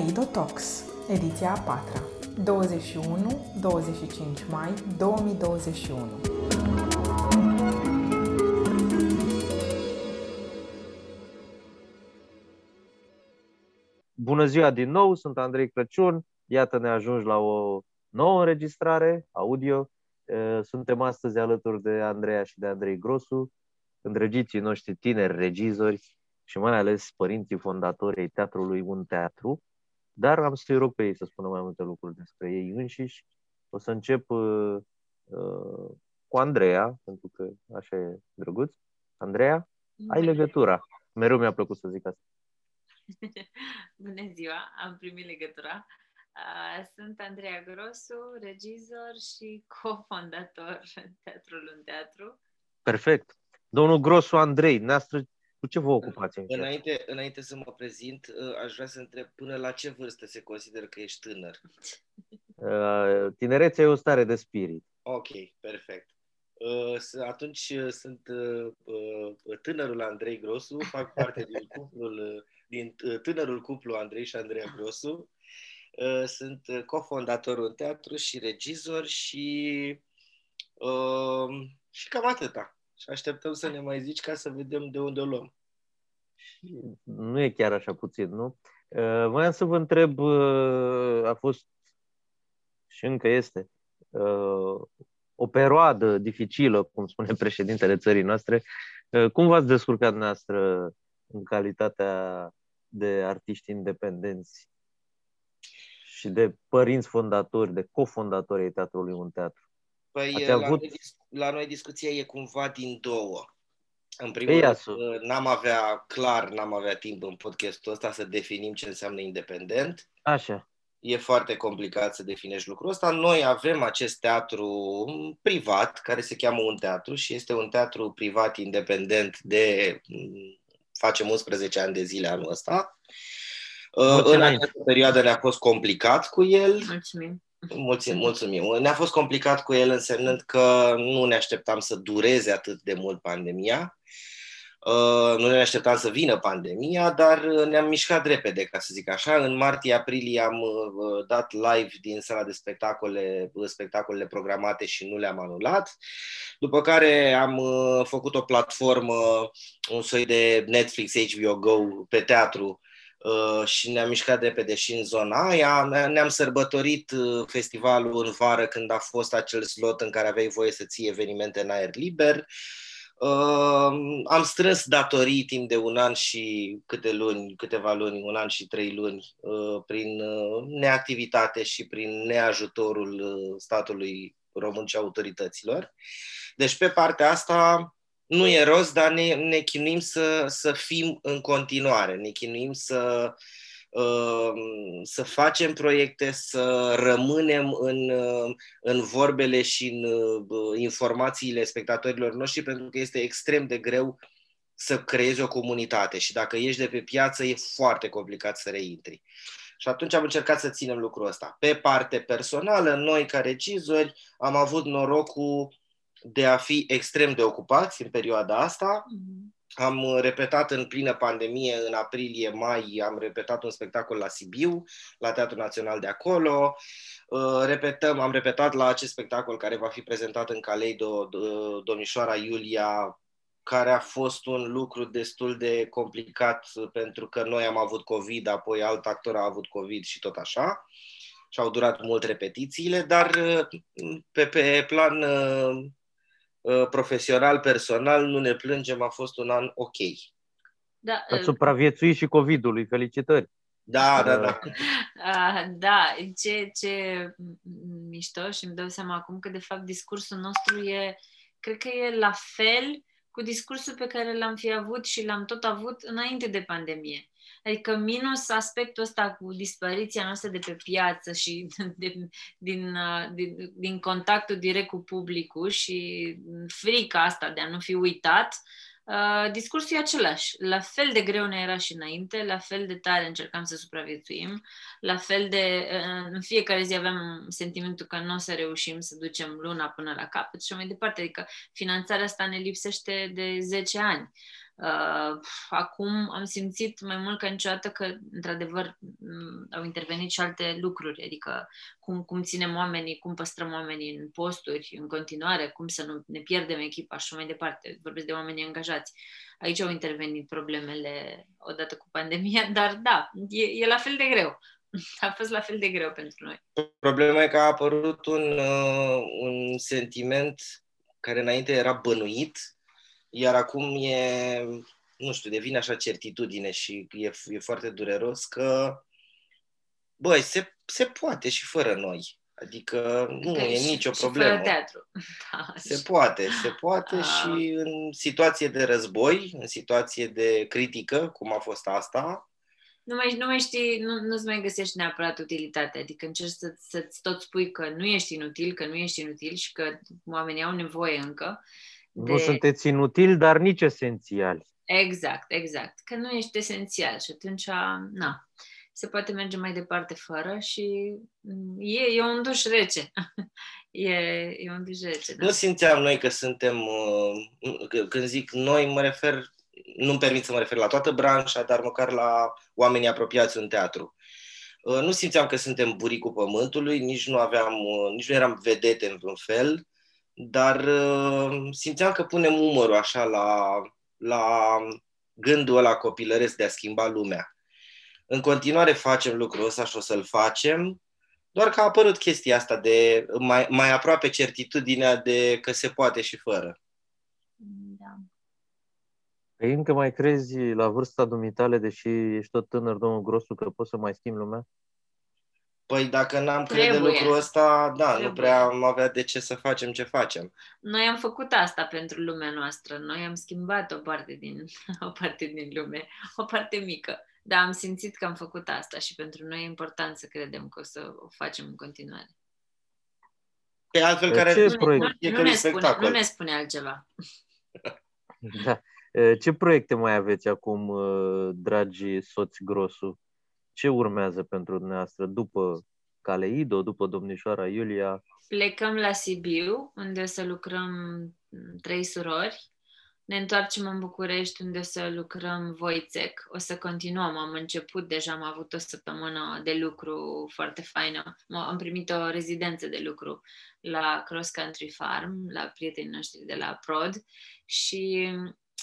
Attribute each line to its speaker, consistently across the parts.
Speaker 1: Kaleido Talks, ediția a patra, 21-25 mai 2021.
Speaker 2: Bună ziua din nou, sunt Andrei Crăciun. Iată ne ajungi la o nouă înregistrare audio. Suntem astăzi alături de Andreea și de Andrei Grosu, îndrăgiții noștri tineri regizori și mai ales părinții fondatori ai teatrului Un Teatru, dar am să-i rog pe ei să spună mai multe lucruri despre ei înșiși. O să încep uh, uh, cu Andreea, pentru că așa e drăguț. Andreea, ai legătura. Mereu mi-a plăcut să zic asta.
Speaker 3: Bună ziua, am primit legătura. Uh, sunt Andreea Grosu, regizor și cofondator Teatrul în Teatru.
Speaker 2: Perfect. Domnul Grosu Andrei, noastră cu ce vă ocupați?
Speaker 4: Înainte, înainte să mă prezint, uh, aș vrea să întreb până la ce vârstă se consideră că ești tânăr?
Speaker 2: Uh, tinerețea e o stare de spirit.
Speaker 4: Ok, perfect. Uh, atunci sunt tânărul Andrei Grosu, fac parte din cuplul, din tânărul cuplu Andrei și Andreea Grosu. Sunt cofondatorul în teatru și regizor și, și cam atâta și așteptăm să ne mai zici ca să vedem de unde o luăm.
Speaker 2: Nu e chiar așa puțin, nu? Uh, voiam să vă întreb, uh, a fost și încă este uh, o perioadă dificilă, cum spune președintele țării noastre. Cum v-ați descurcat noastră în calitatea de artiști independenți și de părinți fondatori, de cofondatori ai Teatrului Un Teatru?
Speaker 4: Păi la, avut... noi, la noi discuția e cumva din două. În primul rând, uh, n-am avea, clar, n-am avea timp în podcastul ăsta să definim ce înseamnă independent.
Speaker 2: Așa.
Speaker 4: E foarte complicat să definești lucrul ăsta. Noi avem acest teatru privat, care se cheamă un teatru și este un teatru privat independent de mm, facem 11 ani de zile anul ăsta. Uh, Mulțumim. În această perioadă ne-a fost complicat cu el.
Speaker 3: Mulțumim.
Speaker 4: Mulțumim, mulțumim. Ne-a fost complicat cu el însemnând că nu ne așteptam să dureze atât de mult pandemia. Uh, nu ne așteptam să vină pandemia, dar ne-am mișcat repede, ca să zic așa. În martie-aprilie am uh, dat live din sala de spectacole, uh, spectacolele programate și nu le-am anulat. După care am făcut o platformă, un soi de Netflix HBO Go pe teatru, Uh, și ne-am mișcat repede și în zona aia. Ne-am sărbătorit uh, festivalul în vară când a fost acel slot în care aveai voie să ții evenimente în aer liber. Uh, am strâns datorii timp de un an și câte luni, câteva luni, un an și trei luni, prin neactivitate și prin neajutorul statului român și autorităților. Deci pe partea asta nu e rost, dar ne, ne chinuim să, să fim în continuare, ne chinuim să, uh, să facem proiecte, să rămânem în, uh, în vorbele și în uh, informațiile spectatorilor noștri, pentru că este extrem de greu să creezi o comunitate și dacă ești de pe piață e foarte complicat să reintri. Și atunci am încercat să ținem lucrul ăsta. Pe parte personală, noi ca regizori am avut norocul de a fi extrem de ocupați în perioada asta. Mm-hmm. Am repetat în plină pandemie, în aprilie-mai, am repetat un spectacol la Sibiu, la Teatrul Național de acolo. Uh, repetăm, am repetat la acest spectacol care va fi prezentat în Caleido, domnișoara Iulia, care a fost un lucru destul de complicat pentru că noi am avut COVID, apoi alt actor a avut COVID și tot așa. Și au durat mult repetițiile, dar uh, pe, pe plan uh, Uh, profesional, personal, nu ne plângem, a fost un an ok.
Speaker 2: Da, Ați uh, supraviețuit și COVID-ului, felicitări!
Speaker 4: Da, da, da.
Speaker 3: Uh, da, ce, ce mișto și îmi dau seama acum că de fapt discursul nostru e, cred că e la fel cu discursul pe care l-am fi avut și l-am tot avut înainte de pandemie. Adică minus aspectul ăsta cu dispariția noastră de pe piață și de, din, din, din contactul direct cu publicul și frica asta de a nu fi uitat, Uh, discursul e același. La fel de greu ne era și înainte, la fel de tare încercam să supraviețuim, la fel de. Uh, în fiecare zi aveam sentimentul că nu o să reușim să ducem luna până la capăt și mai departe. Adică finanțarea asta ne lipsește de 10 ani. Uh, acum am simțit mai mult ca niciodată că, într-adevăr, au intervenit și alte lucruri, adică cum, cum ținem oamenii, cum păstrăm oamenii în posturi în continuare, cum să nu ne pierdem echipa și mai departe. Vorbesc de oamenii angajați. Aici au intervenit problemele odată cu pandemia, dar da, e, e la fel de greu. A fost la fel de greu pentru noi.
Speaker 4: Problema e că a apărut un, uh, un sentiment care înainte era bănuit, iar acum e, nu știu, devine așa certitudine și e, e foarte dureros că, băi, se, se poate și fără noi. Adică nu că e și, nicio și problemă.
Speaker 3: Fără teatru.
Speaker 4: Da, se și... poate, se poate a... și în situație de război, în situație de critică, cum a fost asta,
Speaker 3: nu mai, nu mai știi, nu, nu-ți mai găsești neapărat utilitate. Adică încerci să, să-ți tot spui că nu ești inutil, că nu ești inutil și că oamenii au nevoie încă.
Speaker 2: De... Nu sunteți inutili, dar nici esențiali.
Speaker 3: Exact, exact. Că nu ești esențial și atunci, na, se poate merge mai departe fără și e, e un duș rece. e, e un duș rece.
Speaker 4: Da. Nu simțeam noi că suntem, uh, când zic noi, mă refer nu-mi permit să mă refer la toată branșa, dar măcar la oamenii apropiați în teatru. Uh, nu simțeam că suntem buricul pământului, nici nu aveam, uh, nici nu eram vedete în vreun fel, dar uh, simțeam că punem umărul așa la, la gândul ăla copilăresc de a schimba lumea. În continuare facem lucrul ăsta și o să-l facem, doar că a apărut chestia asta de mai, mai aproape certitudinea de că se poate și fără.
Speaker 2: Păi încă mai crezi la vârsta dumitale, deși ești tot tânăr, domnul Grosu, că poți să mai schimbi lumea?
Speaker 4: Păi dacă n-am crede lucrul ăsta, da, Trebuie. nu prea am avea de ce să facem ce facem.
Speaker 3: Noi am făcut asta pentru lumea noastră. Noi am schimbat o parte din, o parte din lume, o parte mică. Dar am simțit că am făcut asta și pentru noi e important să credem că o să o facem în continuare.
Speaker 4: Pe altfel, care ce
Speaker 3: nu, nu, nu, ne spune, nu ne spune altceva.
Speaker 2: Da. Ce proiecte mai aveți acum, dragi soți Grosu? Ce urmează pentru dumneavoastră după Caleido, după domnișoara Iulia?
Speaker 3: Plecăm la Sibiu, unde o să lucrăm trei surori. Ne întoarcem în București, unde o să lucrăm Voițec. O să continuăm. Am început deja, am avut o săptămână de lucru foarte faină. Am primit o rezidență de lucru la Cross Country Farm, la prietenii noștri de la Prod și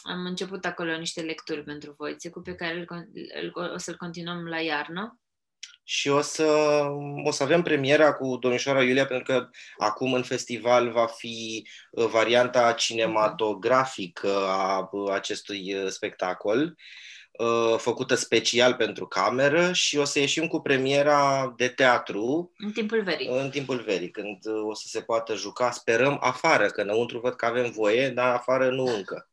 Speaker 3: am început acolo niște lecturi pentru Voițecu pe care îl, îl, o să-l continuăm la iarnă.
Speaker 4: Și o să, o să avem premiera cu domnișoara Iulia, pentru că acum în festival va fi uh, varianta cinematografică a uh, acestui uh, spectacol, făcută special pentru cameră și o să ieșim cu premiera de teatru
Speaker 3: în timpul verii.
Speaker 4: În timpul verii, când o să se poată juca, sperăm, afară, că înăuntru văd că avem voie, dar afară nu încă.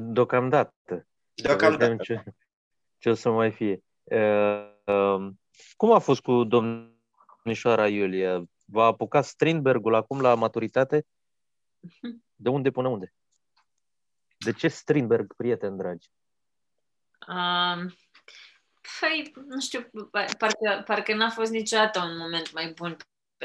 Speaker 2: Deocamdată.
Speaker 4: Deocamdată.
Speaker 2: Ce, ce o să mai fie. Um, cum a fost cu domnișoara Iulia? V-a apucat Strindbergul acum la maturitate? De unde până unde? De ce Strindberg, prieten dragi?
Speaker 3: Um, păi, nu știu, parcă, parcă n-a fost niciodată un moment mai bun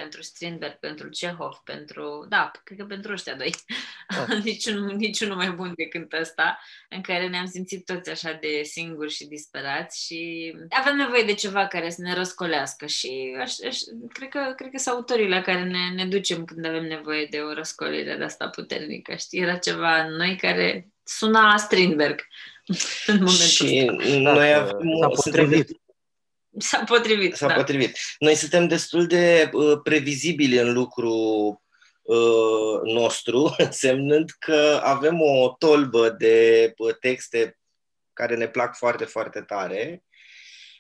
Speaker 3: pentru Strindberg, pentru Cehov, pentru, da, cred că pentru ăștia doi. Ah. niciunul, niciunul mai bun decât ăsta, în care ne-am simțit toți așa de singuri și disperați și avem nevoie de ceva care să ne răscolească și aș, aș, cred, că, cred că sunt autorii la care ne, ne ducem când avem nevoie de o răscolire de asta puternică, știi? Era ceva în noi care suna Strindberg în momentul
Speaker 4: și ăsta. noi avem, suntem,
Speaker 3: S-a potrivit.
Speaker 4: S-a da. potrivit. Noi suntem destul de uh, previzibili în lucru uh, nostru, însemnând că avem o tolbă de uh, texte care ne plac foarte, foarte tare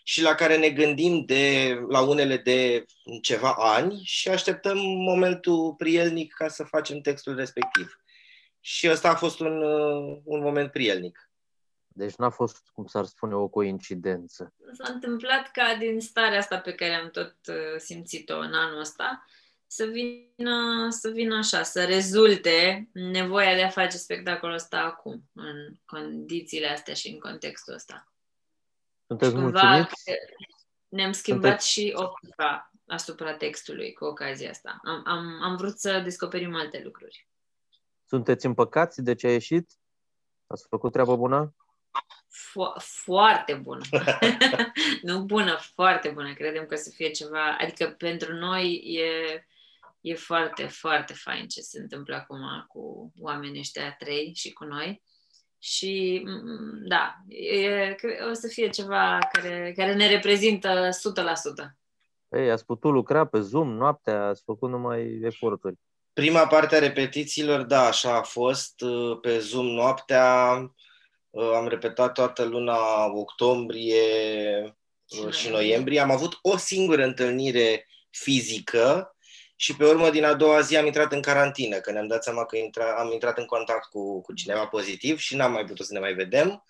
Speaker 4: și la care ne gândim de, la unele de ceva ani și așteptăm momentul prielnic ca să facem textul respectiv. Și ăsta a fost un, uh, un moment prielnic.
Speaker 2: Deci n-a fost, cum s-ar spune, o coincidență.
Speaker 3: S-a întâmplat ca din starea asta pe care am tot uh, simțit-o în anul ăsta, să vină, să vină așa, să rezulte nevoia de a face spectacolul ăsta acum, în condițiile astea și în contextul ăsta.
Speaker 2: Sunteți mulțumiți?
Speaker 3: Ne-am schimbat Sunteți... și optica asupra textului cu ocazia asta. Am, am, am vrut să descoperim alte lucruri.
Speaker 2: Sunteți împăcați de ce a ieșit? Ați făcut treabă bună?
Speaker 3: Fo- foarte bună. nu bună, foarte bună. Credem că o să fie ceva... Adică pentru noi e, e foarte, foarte fain ce se întâmplă acum cu oamenii ăștia trei și cu noi. Și mm, da, e, o să fie ceva care, care ne reprezintă 100%.
Speaker 2: Ei, ați putut lucra pe Zoom noaptea, ați făcut numai eforturi.
Speaker 4: Prima parte a repetițiilor, da, așa a fost. Pe Zoom noaptea am repetat toată luna octombrie și, și noiembrie. Am avut o singură întâlnire fizică și pe urmă din a doua zi am intrat în carantină, că ne-am dat seama că intra, am intrat în contact cu, cu cineva pozitiv și n-am mai putut să ne mai vedem.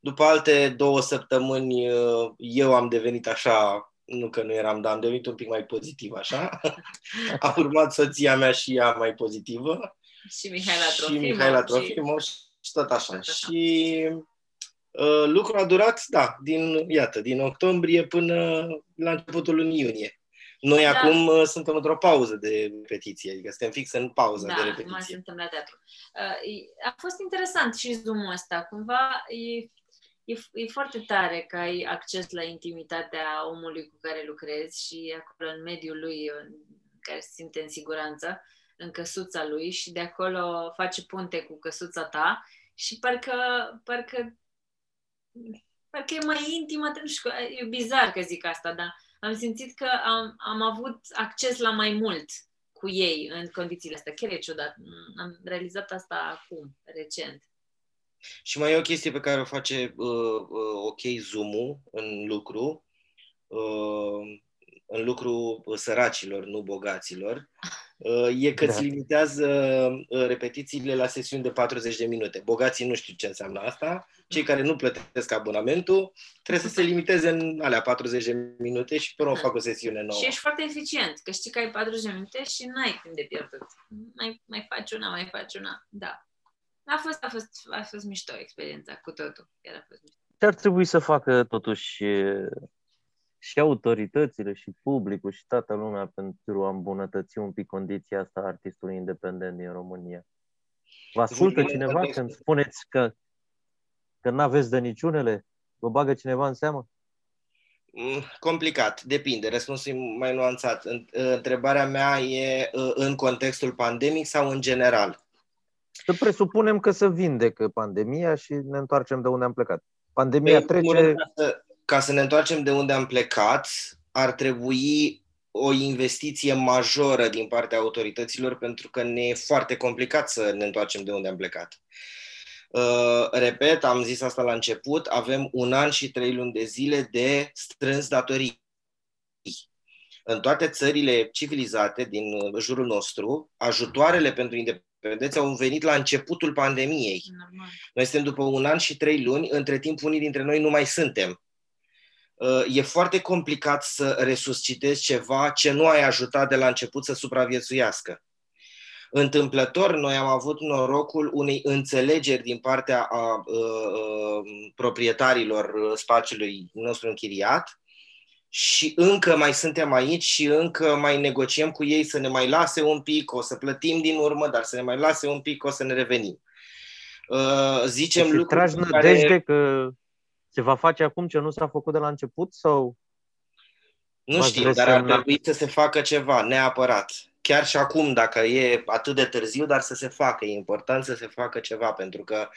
Speaker 4: După alte două săptămâni eu am devenit așa nu că nu eram, dar am devenit un pic mai pozitiv, așa. A urmat soția mea și ea mai pozitivă.
Speaker 3: Și Mihaela Trofimov.
Speaker 4: Și Mihaela Trofimov și, și tot așa. Tot așa. Și uh, lucrul a durat, da, din, iată, din octombrie până la începutul lunii iunie. Noi da. acum uh, suntem într-o pauză de repetiție, adică suntem fix în pauza
Speaker 3: da,
Speaker 4: de repetiție.
Speaker 3: Da, mai suntem la teatru. Uh, a fost interesant și zoom ăsta. Cumva e e, e foarte tare că ai acces la intimitatea omului cu care lucrezi și acolo în mediul lui în care se simte în siguranță, în căsuța lui și de acolo face punte cu căsuța ta și parcă, parcă, parcă e mai intimă, nu știu, e bizar că zic asta, dar am simțit că am, am avut acces la mai mult cu ei în condițiile astea. Chiar e ciudat. Am realizat asta acum, recent.
Speaker 4: Și mai e o chestie pe care o face uh, uh, ok Zoom-ul în lucru, uh, în lucru săracilor, nu bogaților, uh, e că da. îți limitează uh, repetițiile la sesiuni de 40 de minute. Bogații nu știu ce înseamnă asta. Cei care nu plătesc abonamentul trebuie să se limiteze în alea 40 de minute și pe urmă fac o sesiune nouă.
Speaker 3: Și ești foarte eficient, că știi că ai 40 de minute și n-ai timp de pierdut. Mai, mai faci una, mai faci una. Da. A fost, a fost, a fost mișto experiența cu totul. Chiar a fost mișto.
Speaker 2: Ce ar trebui să facă totuși și autoritățile și publicul și toată lumea pentru a îmbunătăți un pic condiția asta a artistului independent din România? Vă ascultă cineva când spuneți că, că nu aveți de niciunele? Vă bagă cineva în seamă?
Speaker 4: Mm, complicat, depinde. Răspunsul e mai nuanțat. Întrebarea mea e în contextul pandemic sau în general?
Speaker 2: Să presupunem că se vindecă pandemia și ne întoarcem de unde am plecat. Pandemia Pe trece...
Speaker 4: Ca să, ca să ne întoarcem de unde am plecat, ar trebui o investiție majoră din partea autorităților pentru că ne e foarte complicat să ne întoarcem de unde am plecat. Uh, repet, am zis asta la început, avem un an și trei luni de zile de strâns datorii. În toate țările civilizate din jurul nostru, ajutoarele pentru independență Vedeți, au venit la începutul pandemiei. Normal. Noi suntem după un an și trei luni, între timp unii dintre noi nu mai suntem. Uh, e foarte complicat să resuscitezi ceva ce nu ai ajutat de la început să supraviețuiască. Întâmplător, noi am avut norocul unei înțelegeri din partea a, a, a proprietarilor spațiului nostru închiriat, și încă mai suntem aici și încă mai negociem cu ei să ne mai lase un pic, o să plătim din urmă, dar să ne mai lase un pic, o să ne revenim. Uh, zicem
Speaker 2: și lucruri tragi nădejde care... că se va face acum ce nu s-a făcut de la început sau
Speaker 4: nu știu, dar ar trebui să se facă ceva, neapărat. Chiar și acum, dacă e atât de târziu, dar să se facă. E important să se facă ceva, pentru că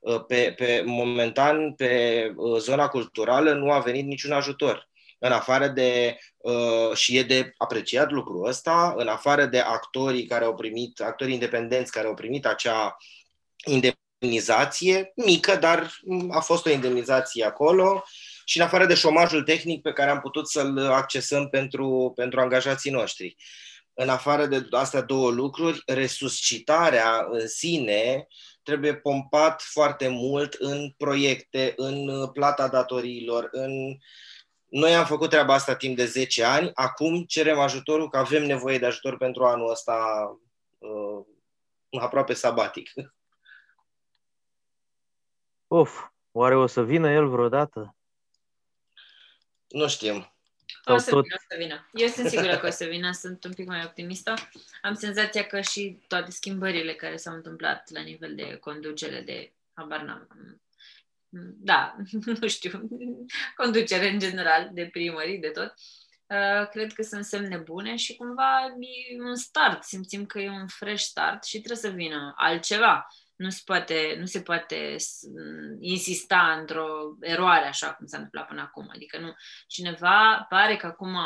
Speaker 4: uh, pe, pe momentan pe uh, zona culturală nu a venit niciun ajutor în afară de, uh, și e de apreciat lucrul ăsta, în afară de actorii care au primit, actorii independenți care au primit acea indemnizație, mică, dar a fost o indemnizație acolo, și în afară de șomajul tehnic pe care am putut să-l accesăm pentru, pentru angajații noștri. În afară de astea două lucruri, resuscitarea în sine trebuie pompat foarte mult în proiecte, în plata datoriilor, în uh, noi am făcut treaba asta timp de 10 ani, acum cerem ajutorul că avem nevoie de ajutor pentru anul ăsta uh, aproape sabatic.
Speaker 2: Uf, oare o să vină el vreodată?
Speaker 4: Nu știm.
Speaker 3: O să, tot... vină, o să vină. Eu sunt sigură că o să vină, sunt un pic mai optimistă. Am senzația că și toate schimbările care s-au întâmplat la nivel de conducere, de habar n-am. Da, nu știu, conducere în general, de primării, de tot. Uh, cred că sunt semne bune și cumva e un start, simțim că e un fresh start și trebuie să vină altceva. Nu se poate, nu se poate insista într-o eroare așa cum s-a întâmplat până acum. Adică nu, cineva pare că acum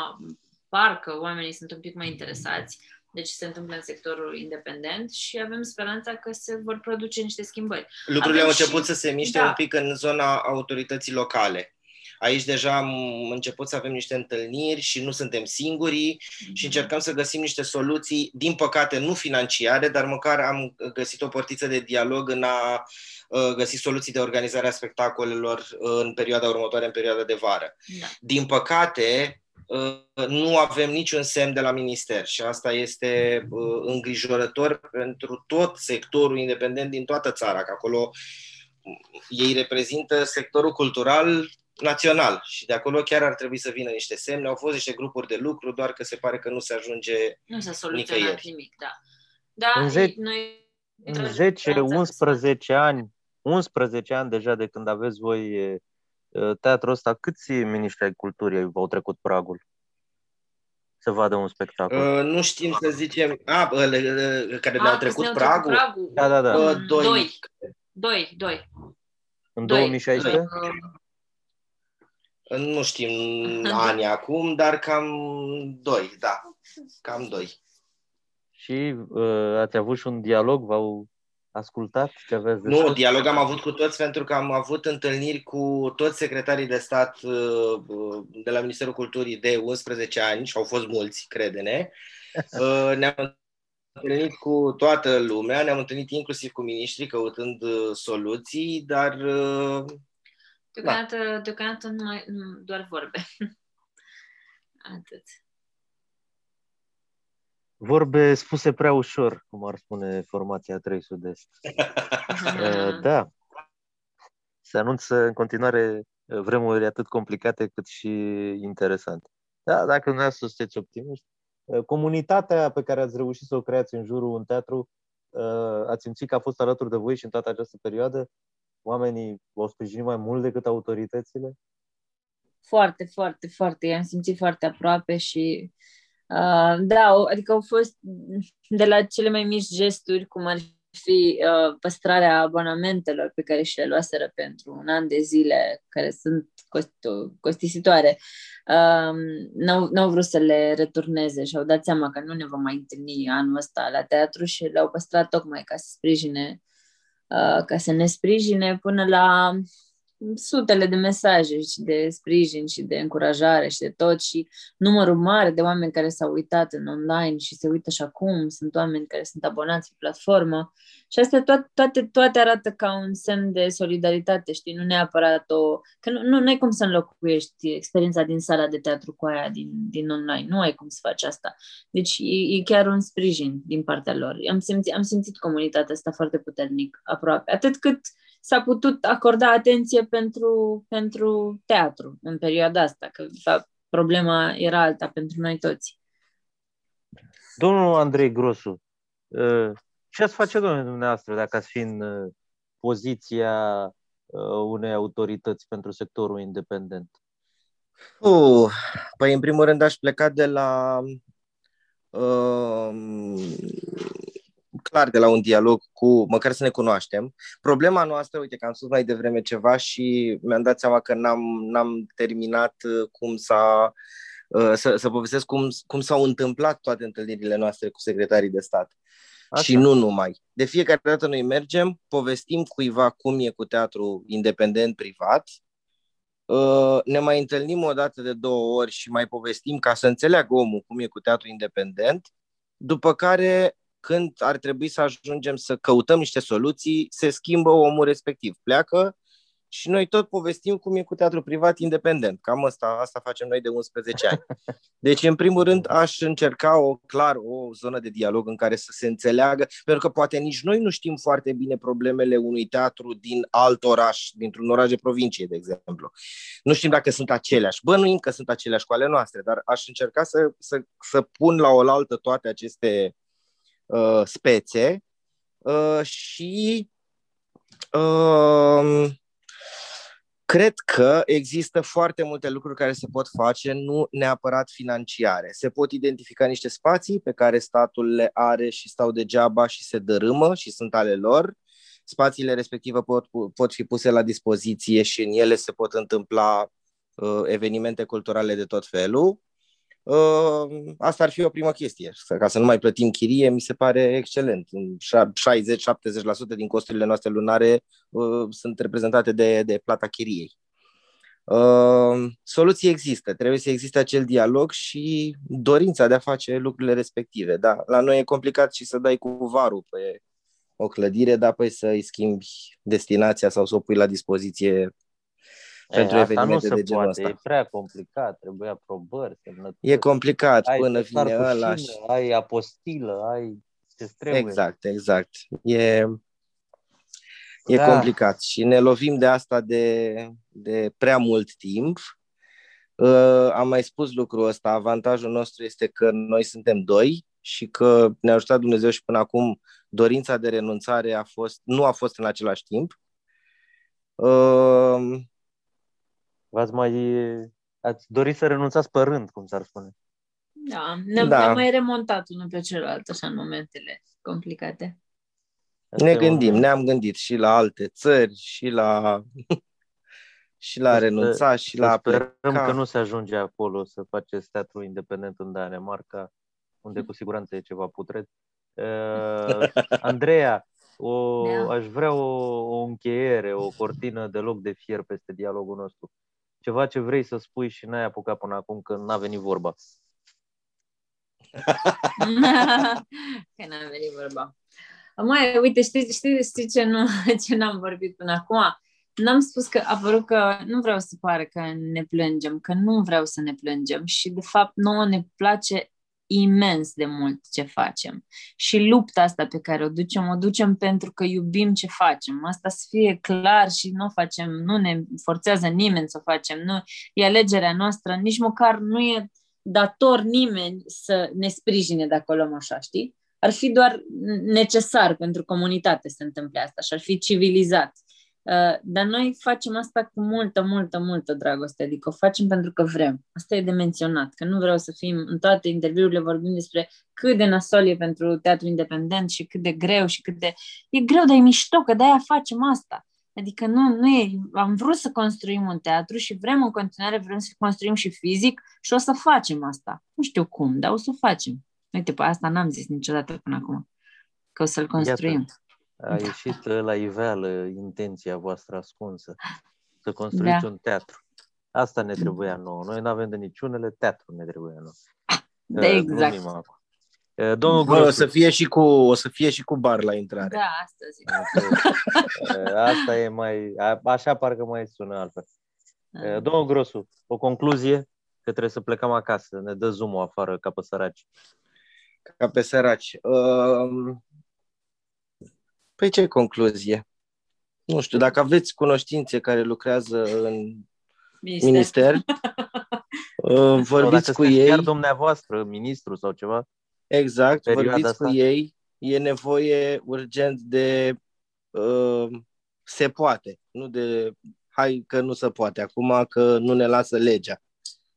Speaker 3: parcă oamenii sunt un pic mai interesați de ce se întâmplă în sectorul independent și avem speranța că se vor produce niște schimbări.
Speaker 4: Lucrurile avem au început și... să se miște da. un pic în zona autorității locale. Aici deja am început să avem niște întâlniri și nu suntem singurii mm-hmm. și încercăm să găsim niște soluții, din păcate nu financiare, dar măcar am găsit o portiță de dialog în a ă, găsi soluții de organizare a spectacolelor în perioada următoare, în perioada de vară. Da. Din păcate, ă, nu avem niciun semn de la minister și asta este ă, îngrijorător pentru tot sectorul independent din toată țara, că acolo ei reprezintă sectorul cultural național și de acolo chiar ar trebui să vină niște semne. Au fost niște grupuri de lucru, doar că se pare că nu se ajunge
Speaker 3: Nu s-a soluționat nicăieri. nimic, da. Da,
Speaker 2: în, ze- noi, în 10-11 ani, 11 ani deja de când aveți voi teatrul ăsta, câți miniștri ai culturii v-au trecut pragul? Să vadă un spectacol.
Speaker 4: Uh, nu știm să zicem. A, uh, care ne-au trecut pragul? pragul?
Speaker 2: Da, da, da.
Speaker 3: Uh, doi. Doi. Doi. doi.
Speaker 2: În 2016? Doi.
Speaker 4: Nu știm ani acum, dar cam doi, da. Cam doi.
Speaker 2: Și uh, ați avut și un dialog? V-au ascultat ce aveți de
Speaker 4: Nu, spus? dialog am avut cu toți pentru că am avut întâlniri cu toți secretarii de stat uh, de la Ministerul Culturii de 11 ani și au fost mulți, crede-ne. Uh, ne-am întâlnit cu toată lumea, ne-am întâlnit inclusiv cu miniștrii căutând uh, soluții, dar
Speaker 3: Deocamdată, da. deocamdată numai, doar vorbe. Atât.
Speaker 2: Vorbe spuse prea ușor, cum ar spune formația 3 Sud-Est. Eh, da. Se anunță în continuare vremuri atât complicate cât și interesante. Da, dacă nu sunteți optimiști, eh, comunitatea pe care ați reușit să o creați în jurul un teatru, eh, ați simțit că a fost alături de voi și în toată această perioadă oamenii v-au sprijinit mai mult decât autoritățile?
Speaker 3: Foarte, foarte, foarte. I-am simțit foarte aproape și uh, da, adică au fost de la cele mai mici gesturi, cum ar fi uh, păstrarea abonamentelor pe care și le luaseră pentru un an de zile, care sunt cost- costisitoare. Uh, n-au, n-au vrut să le returneze și au dat seama că nu ne vom mai întâlni anul ăsta la teatru și le-au păstrat tocmai ca să sprijine Uh, ca să ne sprijine până la sutele de mesaje și de sprijin și de încurajare și de tot și numărul mare de oameni care s-au uitat în online și se uită și acum, sunt oameni care sunt abonați pe platformă. Și astea toate, toate, toate arată ca un semn de solidaritate, știi, nu neapărat o... că nu, nu, nu ai cum să înlocuiești experiența din sala de teatru cu aia din, din online, nu ai cum să faci asta. Deci e, e chiar un sprijin din partea lor. Am simțit, am simțit comunitatea asta foarte puternic, aproape, atât cât s-a putut acorda atenție pentru, pentru teatru în perioada asta, că de fapt problema era alta pentru noi toți.
Speaker 2: Domnul Andrei Grosu, ă, ce ați face, domnule dumneavoastră, dacă ați fi în ă, poziția ă, unei autorități pentru sectorul independent?
Speaker 4: Uh, păi, în primul rând, aș pleca de la uh, clar de la un dialog cu, măcar să ne cunoaștem. Problema noastră, uite că am spus mai devreme ceva și mi-am dat seama că n-am, n-am terminat uh, cum s-a, uh, să, să povestesc cum, cum s-au întâmplat toate întâlnirile noastre cu secretarii de stat. Așa. Și nu numai. De fiecare dată noi mergem, povestim cuiva cum e cu teatru independent privat, uh, ne mai întâlnim o dată de două ori și mai povestim ca să înțeleagă omul cum e cu teatru independent, după care când ar trebui să ajungem să căutăm niște soluții, se schimbă omul respectiv. Pleacă și noi tot povestim cum e cu teatru privat independent. Cam asta, asta facem noi de 11 ani. Deci, în primul rând, aș încerca o clar o zonă de dialog în care să se înțeleagă, pentru că poate nici noi nu știm foarte bine problemele unui teatru din alt oraș, dintr-un oraș de provincie, de exemplu. Nu știm dacă sunt aceleași. Bănuim că sunt aceleași cu ale noastre, dar aș încerca să, să, să pun la oaltă toate aceste uh, spețe uh, și Uh, cred că există foarte multe lucruri care se pot face, nu neapărat financiare. Se pot identifica niște spații pe care statul le are și stau degeaba și se dărâmă și sunt ale lor. Spațiile respective pot, pot fi puse la dispoziție și în ele se pot întâmpla uh, evenimente culturale de tot felul. Uh, asta ar fi o primă chestie. Ca să nu mai plătim chirie, mi se pare excelent. 60-70% din costurile noastre lunare uh, sunt reprezentate de, de plata chiriei. Uh, soluții există, trebuie să existe acel dialog și dorința de a face lucrurile respective. Da, la noi e complicat și să dai cu varul pe o clădire, dar apoi să îi schimbi destinația sau să o pui la dispoziție pentru
Speaker 2: e,
Speaker 4: evenimente
Speaker 2: nu
Speaker 4: de
Speaker 2: se
Speaker 4: genul
Speaker 2: poate,
Speaker 4: ăsta.
Speaker 2: e prea complicat, trebuie aprobări, semnături.
Speaker 4: E complicat
Speaker 2: ai
Speaker 4: până
Speaker 2: dosar
Speaker 4: vine
Speaker 2: cu
Speaker 4: ăla.
Speaker 2: șină,
Speaker 4: Și...
Speaker 2: Ai apostilă, ai ce trebuie.
Speaker 4: Exact, exact. E, e
Speaker 2: Da.
Speaker 4: complicat și ne lovim de asta de, de prea mult timp. Uh, am mai spus lucrul ăsta, avantajul nostru este că noi suntem doi și că ne-a ajutat Dumnezeu și până acum dorința de renunțare a fost, nu a fost în același timp. Uh,
Speaker 2: V-ați mai... Ați dorit să renunțați pe rând, cum s-ar spune.
Speaker 3: Da, ne-am,
Speaker 4: Da.
Speaker 3: ne-am mai remontat unul pe celălalt, așa, în momentele complicate.
Speaker 2: Asta
Speaker 4: ne
Speaker 2: e
Speaker 4: gândim,
Speaker 2: un-
Speaker 4: ne-am gândit și la alte țări și la și la a
Speaker 2: Să-
Speaker 4: renunța și
Speaker 2: Să
Speaker 4: la a
Speaker 2: sperăm
Speaker 4: pleca.
Speaker 2: că nu se ajunge acolo să faceți teatru independent în Danemarca, unde cu siguranță e ceva putred. Uh, Andreea, o,
Speaker 3: Da.
Speaker 2: aș vrea o, o încheiere, o cortină de loc de fier peste dialogul nostru. Ceva ce vrei să spui și n-ai apucat până acum că n-a venit vorba.
Speaker 3: că n-a venit vorba. Mai, uite, știi, știi, știi ce, nu, ce n-am vorbit până acum? N-am spus că a părut că nu vreau să pară că ne plângem, că nu vreau să ne plângem și, de fapt, nouă ne place imens de mult ce facem. Și lupta asta pe care o ducem, o ducem pentru că iubim ce facem. Asta să fie clar și nu o facem, nu ne forțează nimeni să o facem, nu e alegerea noastră, nici măcar nu e dator nimeni să ne sprijine dacă o luăm așa, știi? Ar fi doar necesar pentru comunitate să se întâmple asta și ar fi civilizat. Uh, Dar noi facem asta cu multă, multă, multă dragoste, adică o facem pentru că vrem. Asta e de menționat, că nu vreau să fim în toate interviurile vorbim despre cât de nasol e pentru teatru independent și cât de greu și cât de... E greu, dar e mișto, că de-aia facem asta. Adică nu, nu e... Am vrut să construim un teatru și vrem în continuare, vrem să construim și fizic și o să facem asta. Nu știu cum, dar o să facem. Uite, pe asta n-am zis niciodată până acum, că o să-l construim.
Speaker 2: A ieșit uh, la iveală intenția voastră ascunsă să construiți
Speaker 3: Da.
Speaker 2: un teatru. Asta ne trebuia nouă. Noi nu avem de niciunele, teatru ne trebuia nouă.
Speaker 3: Da,
Speaker 2: Uh,
Speaker 3: exact.
Speaker 2: glumim acum. Uh, Domnul
Speaker 4: Bă, o
Speaker 2: Grosu,
Speaker 4: să fie și cu o să fie și cu bar la intrare.
Speaker 3: Da, asta zic.
Speaker 2: uh, asta e mai... a- Așa parcă mai sună altfel. Uh, Domnul Grosu, o concluzie că trebuie să plecăm acasă. Ne dă zoom afară ca pe săraci.
Speaker 4: Ca pe săraci. Um, Păi ce concluzie? Nu știu, dacă aveți cunoștințe care lucrează în
Speaker 3: Minister.
Speaker 4: minister, uh,
Speaker 2: Sau
Speaker 4: vorbiți
Speaker 2: dacă
Speaker 4: cu
Speaker 2: sunteți
Speaker 4: ei.
Speaker 2: chiar dumneavoastră, ministru sau ceva,
Speaker 4: Exact,
Speaker 2: perioada
Speaker 4: vorbiți
Speaker 2: asta?
Speaker 4: cu ei. E nevoie urgent de uh, se poate, nu de hai că nu se poate, acum că nu ne lasă legea.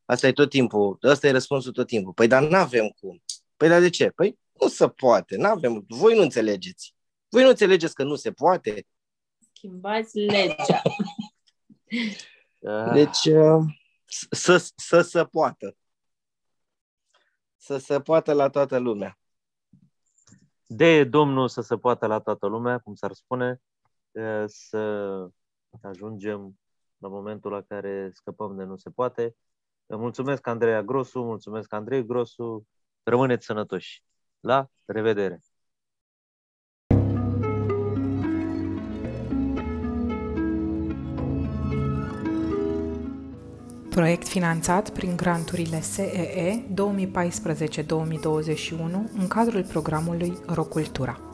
Speaker 4: Asta e tot timpul, asta e răspunsul tot timpul. Păi dar n-avem cum. Păi dar de ce? Păi nu se poate, n-avem. Voi nu înțelegeți. Voi nu înțelegeți că nu se poate.
Speaker 3: Schimbați legea.
Speaker 2: uh,
Speaker 4: Deci uh, să, să se poată. Să se poată la toată lumea.
Speaker 2: de Domnul să se poată la toată lumea, cum s-ar spune, uh, să ajungem la momentul la care scăpăm de nu se poate. Mulțumesc, Andreea Grosu, mulțumesc, Andrei Grosu. Rămâneți sănătoși. La revedere!
Speaker 1: Proiect finanțat prin granturile SEE 2014-2021 în cadrul programului Rocultura.